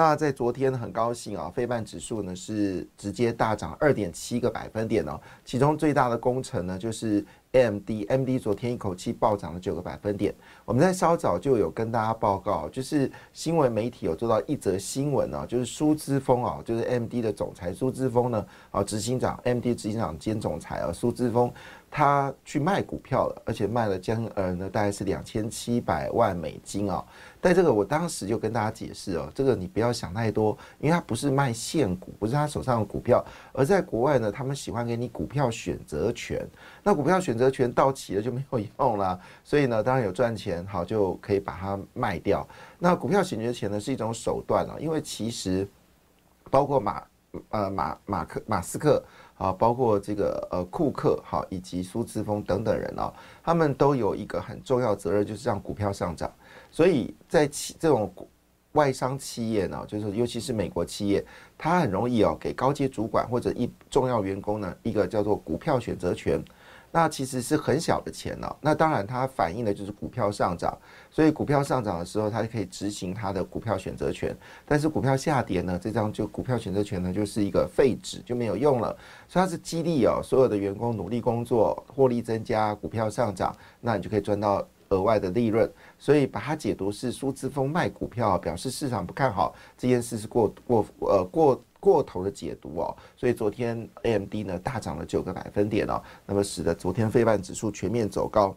那在昨天很高兴啊，非半指数呢是直接大涨二点七个百分点哦，其中最大的功臣呢就是。M D M D 昨天一口气暴涨了九个百分点。我们在稍早就有跟大家报告，就是新闻媒体有做到一则新闻啊，就是苏之峰啊，就是 M D 的总裁苏之峰呢，啊，执行长 M D 执行长兼总裁啊，苏之峰。他去卖股票了，而且卖了将呃呢大概是两千七百万美金啊。但这个我当时就跟大家解释哦，这个你不要想太多，因为他不是卖现股，不是他手上的股票，而在国外呢，他们喜欢给你股票选择权。那股票选择权到期了就没有用了，所以呢，当然有赚钱，好就可以把它卖掉。那股票选择权呢是一种手段啊，因为其实包括马呃马马克马斯克。啊，包括这个呃库克哈，以及苏志峰等等人啊，他们都有一个很重要责任，就是让股票上涨。所以在企这种外商企业呢，就是尤其是美国企业，它很容易哦给高阶主管或者一重要员工呢一个叫做股票选择权。那其实是很小的钱呢，那当然它反映的就是股票上涨，所以股票上涨的时候，它就可以执行它的股票选择权。但是股票下跌呢，这张就股票选择权呢就是一个废纸，就没有用了。所以它是激励哦，所有的员工努力工作，获利增加，股票上涨，那你就可以赚到额外的利润。所以把它解读是苏之峰卖股票，表示市场不看好这件事是过过呃过。过头的解读哦，所以昨天 A M D 呢大涨了九个百分点哦，那么使得昨天非半指数全面走高。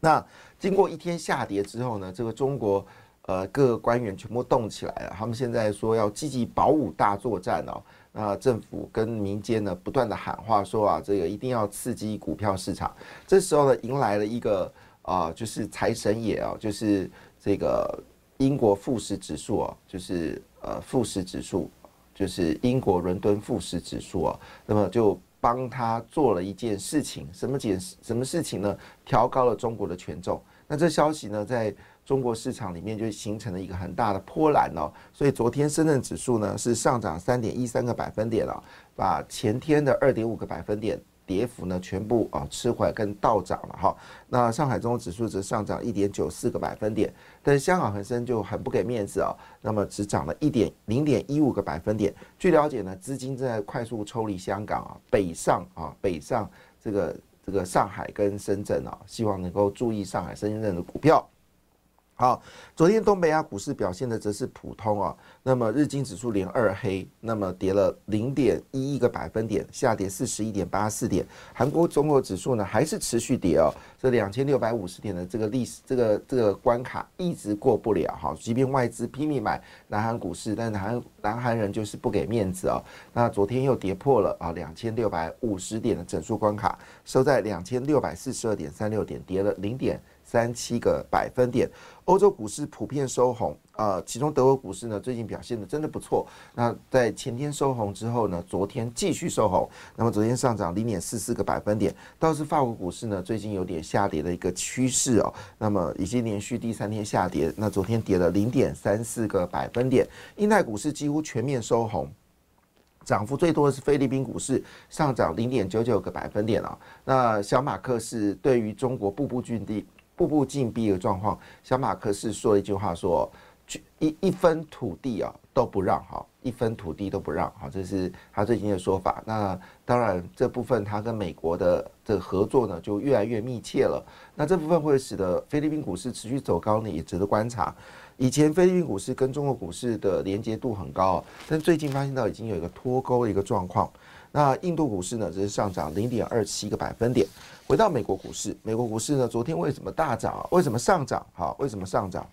那经过一天下跌之后呢，这个中国呃各个官员全部动起来了，他们现在说要积极保五大作战哦。那政府跟民间呢不断的喊话说啊，这个一定要刺激股票市场。这时候呢，迎来了一个啊，就是财神爷啊，就是这个英国富时指数啊，就是呃富时指数。就是英国伦敦富时指数啊，那么就帮他做了一件事情，什么件什么事情呢？调高了中国的权重。那这消息呢，在中国市场里面就形成了一个很大的波澜哦。所以昨天深圳指数呢是上涨三点一三个百分点了，把前天的二点五个百分点。跌幅呢，全部啊吃回跟倒涨了哈。那上海综合指数则上涨一点九四个百分点，但是香港恒生就很不给面子啊，那么只涨了一点零点一五个百分点。据了解呢，资金正在快速抽离香港啊，北上啊，北上这个这个上海跟深圳啊，希望能够注意上海、深圳的股票。好，昨天东北亚股市表现的则是普通啊，那么日经指数连二黑，那么跌了零点一一个百分点，下跌四十一点八四点。韩国综合指数呢还是持续跌哦，这两千六百五十点的这个历史这个这个关卡一直过不了哈，即便外资拼命买南韩股市，但南南韩人就是不给面子啊。那昨天又跌破了啊两千六百五十点的整数关卡，收在两千六百四十二点三六点，跌了零点。三七个百分点，欧洲股市普遍收红啊，其中德国股市呢最近表现的真的不错。那在前天收红之后呢，昨天继续收红，那么昨天上涨零点四四个百分点。倒是法国股市呢最近有点下跌的一个趋势哦，那么已经连续第三天下跌，那昨天跌了零点三四个百分点。英泰股市几乎全面收红，涨幅最多的是菲律宾股市上涨零点九九个百分点啊。那小马克是对于中国步步进逼。步步紧逼的状况，小马克思说一句话，说一一分土地啊都不让哈，一分土地都不让哈，这是他最近的说法。那当然这部分他跟美国的这个合作呢就越来越密切了。那这部分会使得菲律宾股市持续走高呢，也值得观察。以前菲律宾股市跟中国股市的连接度很高，但最近发现到已经有一个脱钩的一个状况。那印度股市呢，只是上涨零点二七个百分点。回到美国股市，美国股市呢，昨天为什么大涨？为什么上涨？好，为什么上涨？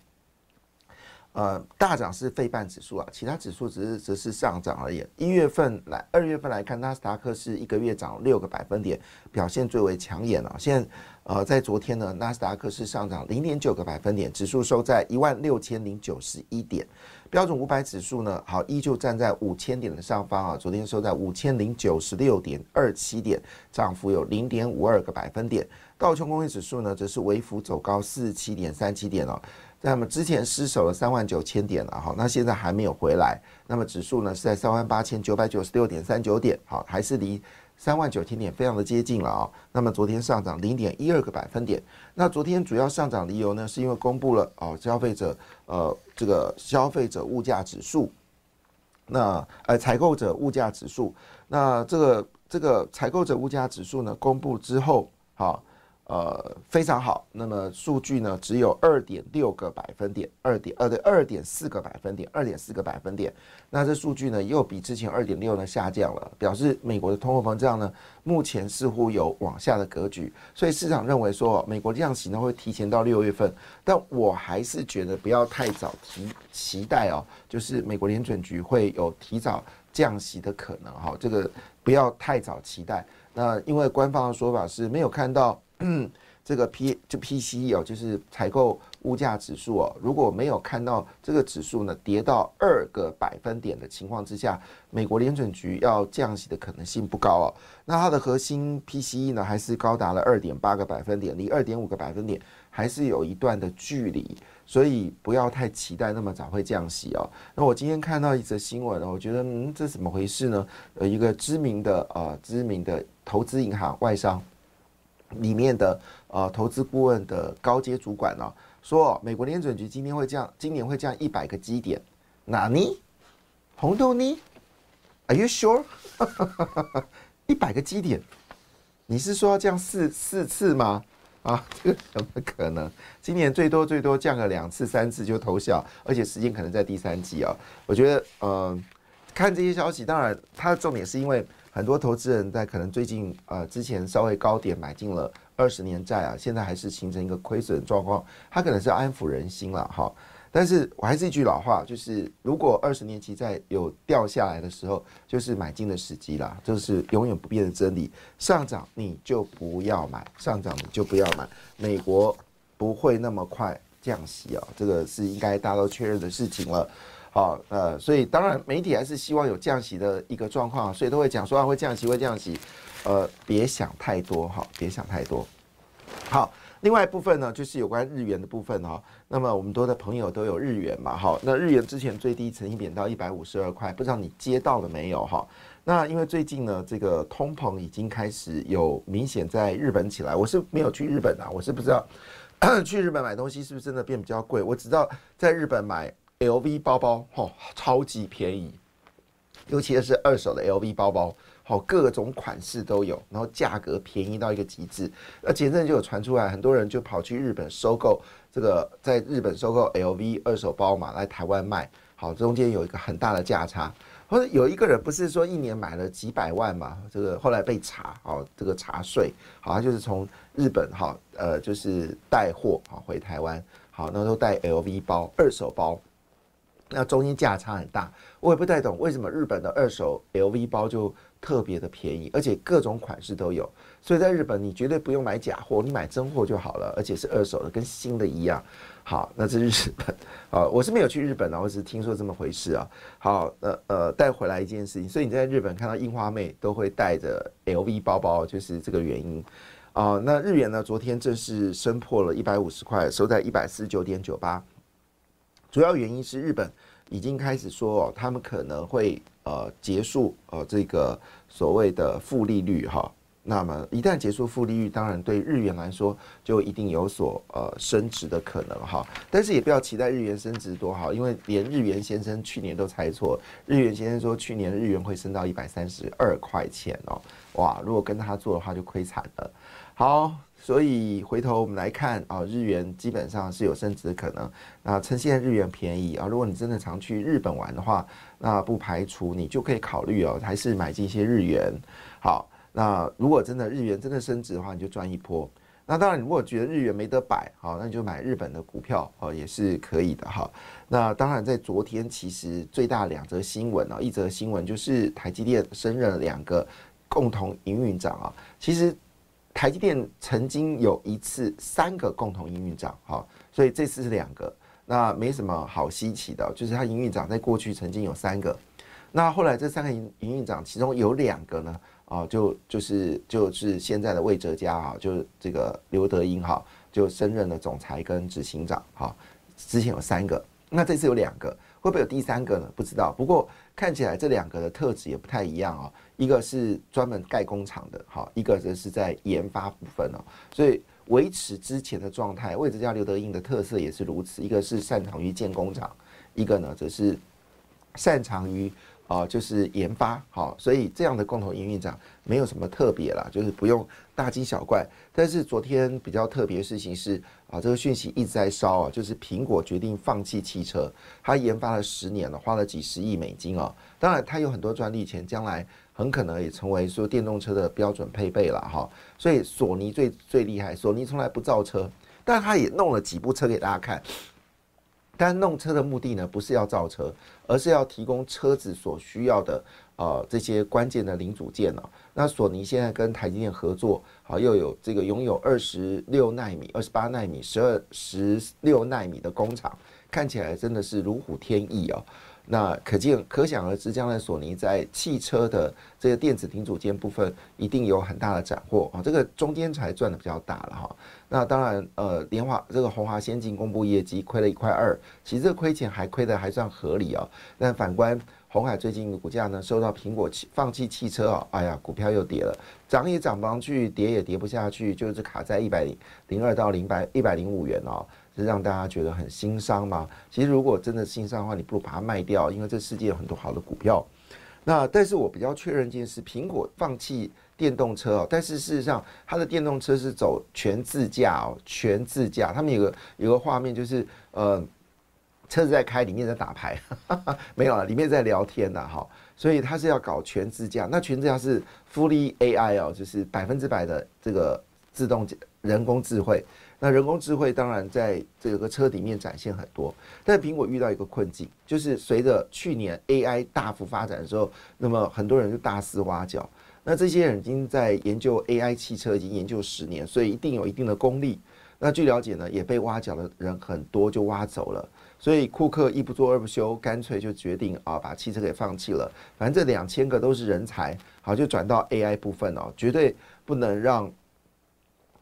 呃，大涨是费半指数啊，其他指数只是只是上涨而已。一月份来，二月份来看，纳斯达克是一个月涨六个百分点，表现最为抢眼啊。现在呃，在昨天呢，纳斯达克是上涨零点九个百分点，指数收在一万六千零九十一点。标准五百指数呢，好，依旧站在五千点的上方啊，昨天收在五千零九十六点二七点，涨幅有零点五二个百分点。道琼工业指数呢，则是微幅走高四十七点三七点哦。那么之前失守了三万九千点了哈，那现在还没有回来。那么指数呢是在三万八千九百九十六点三九点，好，还是离三万九千点非常的接近了啊。那么昨天上涨零点一二个百分点。那昨天主要上涨理由呢，是因为公布了哦消费者呃这个消费者物价指数，那呃采购者物价指数，那这个这个采购者物价指数呢公布之后，好。呃，非常好。那么数据呢，只有二点六个百分点，二点二对二点四个百分点，二点四个百分点。那这数据呢，又比之前二点六呢下降了，表示美国的通货膨胀呢，目前似乎有往下的格局。所以市场认为说，美国降息呢会提前到六月份。但我还是觉得不要太早提期待哦，就是美国联准局会有提早降息的可能哈。这个不要太早期待。那因为官方的说法是没有看到。嗯，这个 P 就 PCE 哦，就是采购物价指数哦，如果没有看到这个指数呢跌到二个百分点的情况之下，美国联准局要降息的可能性不高哦。那它的核心 PCE 呢，还是高达了二点八个百分点，离二点五个百分点还是有一段的距离，所以不要太期待那么早会降息哦。那我今天看到一则新闻，我觉得嗯，这怎么回事呢？呃，一个知名的呃知名的投资银行外商。里面的呃投资顾问的高阶主管呢说，美国联准局今天会降，今年会降一百个基点。哪尼？红豆尼？Are you sure？一百个基点？你是说要降四四次吗？啊，这个怎么可能？今年最多最多降个两次三次就投效，而且时间可能在第三季啊。我觉得，嗯，看这些消息，当然它的重点是因为。很多投资人在可能最近呃之前稍微高点买进了二十年债啊，现在还是形成一个亏损状况，它可能是安抚人心了哈。但是我还是一句老话，就是如果二十年期债有掉下来的时候，就是买进的时机啦，就是永远不变的真理。上涨你就不要买，上涨你就不要买。美国不会那么快降息啊，这个是应该大家都确认的事情了。好，呃，所以当然媒体还是希望有降息的一个状况，所以都会讲说啊会降息会降息，呃，别想太多哈，别想太多。好，另外一部分呢，就是有关日元的部分哈。那么我们多的朋友都有日元嘛，哈，那日元之前最低曾经贬到一百五十二块，不知道你接到了没有哈？那因为最近呢，这个通膨已经开始有明显在日本起来，我是没有去日本啊，我是不知道 去日本买东西是不是真的变比较贵，我只知道在日本买。LV 包包，吼，超级便宜，尤其是二手的 LV 包包，好，各种款式都有，然后价格便宜到一个极致。那前阵就有传出来，很多人就跑去日本收购这个，在日本收购 LV 二手包嘛，来台湾卖，好，中间有一个很大的价差。或者有一个人不是说一年买了几百万嘛，这个后来被查，好，这个查税，好，像就是从日本，哈，呃，就是带货，好，回台湾，好，那都带 LV 包，二手包。那中间价差很大，我也不太懂为什么日本的二手 LV 包就特别的便宜，而且各种款式都有。所以在日本你绝对不用买假货，你买真货就好了，而且是二手的，跟新的一样。好，那这是日本啊，我是没有去日本啊，我只是听说这么回事啊。好，呃呃，带回来一件事情，所以你在日本看到樱花妹都会带着 LV 包包，就是这个原因啊。那日元呢，昨天正式升破了一百五十块，收在一百四十九点九八。主要原因是日本已经开始说哦，他们可能会呃结束呃这个所谓的负利率哈。那么一旦结束负利率，当然对日元来说就一定有所呃升值的可能哈。但是也不要期待日元升值多好，因为连日元先生去年都猜错。日元先生说去年日元会升到一百三十二块钱哦，哇！如果跟他做的话就亏惨了。好。所以回头我们来看啊，日元基本上是有升值的可能。那趁现在日元便宜啊，如果你真的常去日本玩的话，那不排除你就可以考虑哦，还是买进一些日元。好，那如果真的日元真的升值的话，你就赚一波。那当然，如果觉得日元没得摆，好，那你就买日本的股票哦，也是可以的哈。那当然，在昨天其实最大两则新闻啊，一则新闻就是台积电升任了两个共同营运长啊。其实台积电曾经有一次三个共同营运长，哈，所以这次是两个，那没什么好稀奇的，就是他营运长在过去曾经有三个。那后来这三个营营运长，其中有两个呢，啊，就就是就是现在的魏哲家啊，就是这个刘德英哈，就升任了总裁跟执行长哈。之前有三个，那这次有两个，会不会有第三个呢？不知道。不过看起来这两个的特质也不太一样哦。一个是专门盖工厂的，好，一个则是在研发部分哦。所以维持之前的状态，魏哲家刘德英的特色也是如此。一个是擅长于建工厂，一个呢则是擅长于。啊，就是研发好，所以这样的共同营运长没有什么特别啦，就是不用大惊小怪。但是昨天比较特别的事情是啊，这个讯息一直在烧啊，就是苹果决定放弃汽车，它研发了十年了，花了几十亿美金哦。当然，它有很多专利权，将来很可能也成为说电动车的标准配备了哈。所以索尼最最厉害，索尼从来不造车，但他也弄了几部车给大家看。但弄车的目的呢，不是要造车，而是要提供车子所需要的呃这些关键的零组件呢。那索尼现在跟台积电合作，好又有这个拥有二十六纳米、二十八纳米、十二十六纳米的工厂，看起来真的是如虎添翼哦。那可见可想而知，将来索尼在汽车的这个电子停组件部分一定有很大的斩获啊！这个中间才赚的比较大了哈。那当然，呃，联华这个宏华先进公布业绩亏了一块二，其实这亏钱还亏的还算合理啊。但反观红海最近的股价呢，受到苹果弃放弃汽车啊，哎呀，股票又跌了，涨也涨不上去，跌也跌不下去，就是卡在一百零二到零百一百零五元哦。是让大家觉得很心伤吗？其实如果真的心伤的话，你不如把它卖掉，因为这世界有很多好的股票。那但是我比较确认一件事：苹果放弃电动车哦，但是事实上它的电动车是走全自驾哦，全自驾。他们有个有个画面就是呃，车子在开，里面在打牌，没有了，里面在聊天的哈。所以它是要搞全自驾，那全自驾是 fully AI 哦，就是百分之百的这个自动人工智慧。那人工智慧当然在这个车里面展现很多，但苹果遇到一个困境，就是随着去年 AI 大幅发展的时候，那么很多人就大肆挖角。那这些人已经在研究 AI 汽车，已经研究十年，所以一定有一定的功力。那据了解呢，也被挖角的人很多，就挖走了。所以库克一不做二不休，干脆就决定啊，把汽车给放弃了。反正这两千个都是人才，好就转到 AI 部分哦，绝对不能让。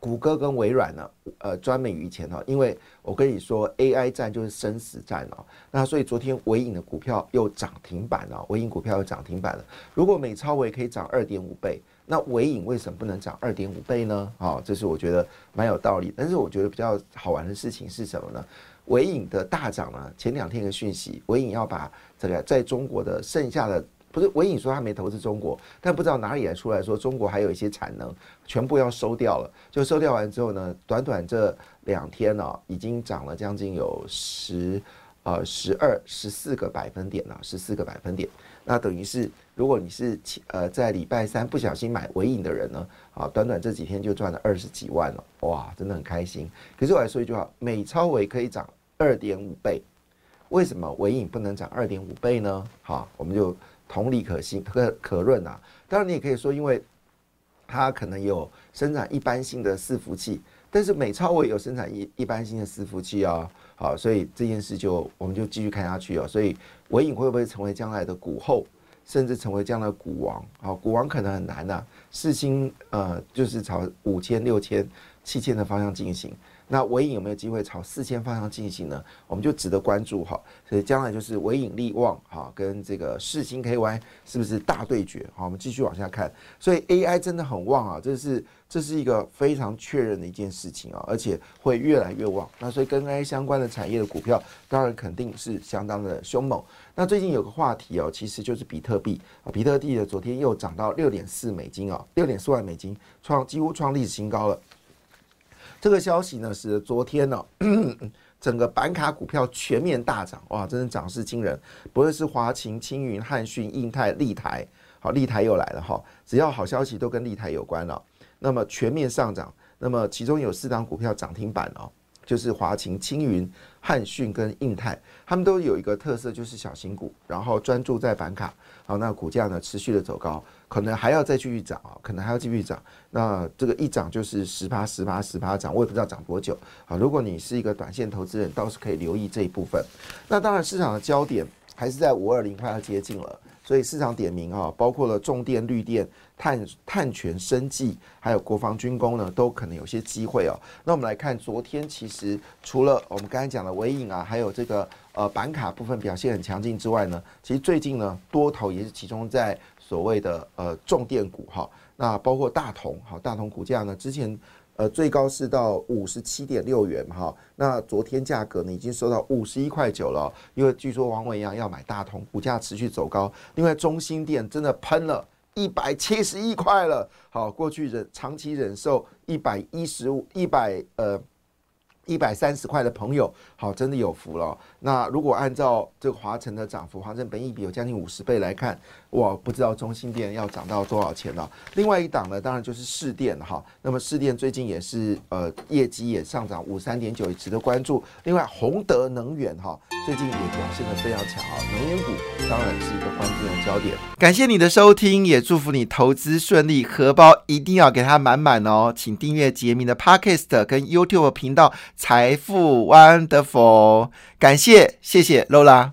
谷歌跟微软呢，呃，专美于前哦，因为我跟你说，AI 战就是生死战哦。那所以昨天微影的股票又涨停板了，微影股票又涨停板了。如果美超微可以涨二点五倍，那尾影为什么不能涨二点五倍呢？啊，这是我觉得蛮有道理。但是我觉得比较好玩的事情是什么呢？尾影的大涨呢，前两天的讯息，尾影要把这个在中国的剩下的。不是伟影说他没投资中国，但不知道哪里来出来说中国还有一些产能，全部要收掉了。就收掉完之后呢，短短这两天呢，已经涨了将近有十呃十二十四个百分点了，十四个百分点。那等于是如果你是呃在礼拜三不小心买尾影的人呢，啊，短短这几天就赚了二十几万了，哇，真的很开心。可是我来说一句话，美超伟可以涨二点五倍，为什么尾影不能涨二点五倍呢？好，我们就。同理可信可可润啊，当然你也可以说，因为它可能有生产一般性的伺服器，但是美超我也有生产一一般性的伺服器啊，好，所以这件事就我们就继续看下去哦。所以伟影会不会成为将来的股后，甚至成为将来的股王？啊，股王可能很难呐。四星呃，就是朝五千、六千、七千的方向进行。那尾影有没有机会朝四千方向进行呢？我们就值得关注哈。所以将来就是尾影力旺哈，跟这个世星 KY 是不是大对决？好，我们继续往下看。所以 AI 真的很旺啊，这是这是一个非常确认的一件事情啊，而且会越来越旺。那所以跟 AI 相关的产业的股票，当然肯定是相当的凶猛。那最近有个话题哦，其实就是比特币啊，比特币的昨天又涨到六点四美金啊，六点四万美金，创几乎创历史新高了。这个消息呢，是昨天呢，整个板卡股票全面大涨，哇，真的涨势惊人。不论是华勤、青云、汉讯、印泰、立台，好，立台又来了哈，只要好消息都跟立台有关了。那么全面上涨，那么其中有四档股票涨停板哦，就是华勤、青云、汉讯跟印泰，他们都有一个特色，就是小型股，然后专注在板卡，好，那股价呢持续的走高，可能还要再继续涨啊，可能还要继续涨。那这个一涨就是十八、十八、十八涨，我也不知道涨多久啊。如果你是一个短线投资人，倒是可以留意这一部分。那当然，市场的焦点还是在五二零快要接近了。所以市场点名啊，包括了重电、绿电、碳碳权、生技，还有国防军工呢，都可能有些机会哦。那我们来看，昨天其实除了我们刚才讲的微影啊，还有这个呃板卡部分表现很强劲之外呢，其实最近呢多头也是集中在所谓的呃重电股哈。那包括大同，好大同股价呢之前。呃，最高是到五十七点六元哈，那昨天价格呢已经收到五十一块九了，因为据说王伟阳要买大同，股价持续走高。另外，中心店真的喷了一百七十一块了，好，过去忍长期忍受一百一十五一百呃。一百三十块的朋友，好，真的有福了。那如果按照这个华晨的涨幅，华晨本益比有将近五十倍来看，我不知道中心店要涨到多少钱了。另外一档呢，当然就是市电哈。那么市电最近也是呃业绩也上涨五三点九，也值得关注。另外宏德能源哈，最近也表现的非常强啊，能源股当然是一个关注的焦点。感谢你的收听，也祝福你投资顺利，荷包一定要给它满满哦。请订阅杰明的 Podcast 跟 YouTube 频道。财富 Wonderful，感谢谢谢 Lola。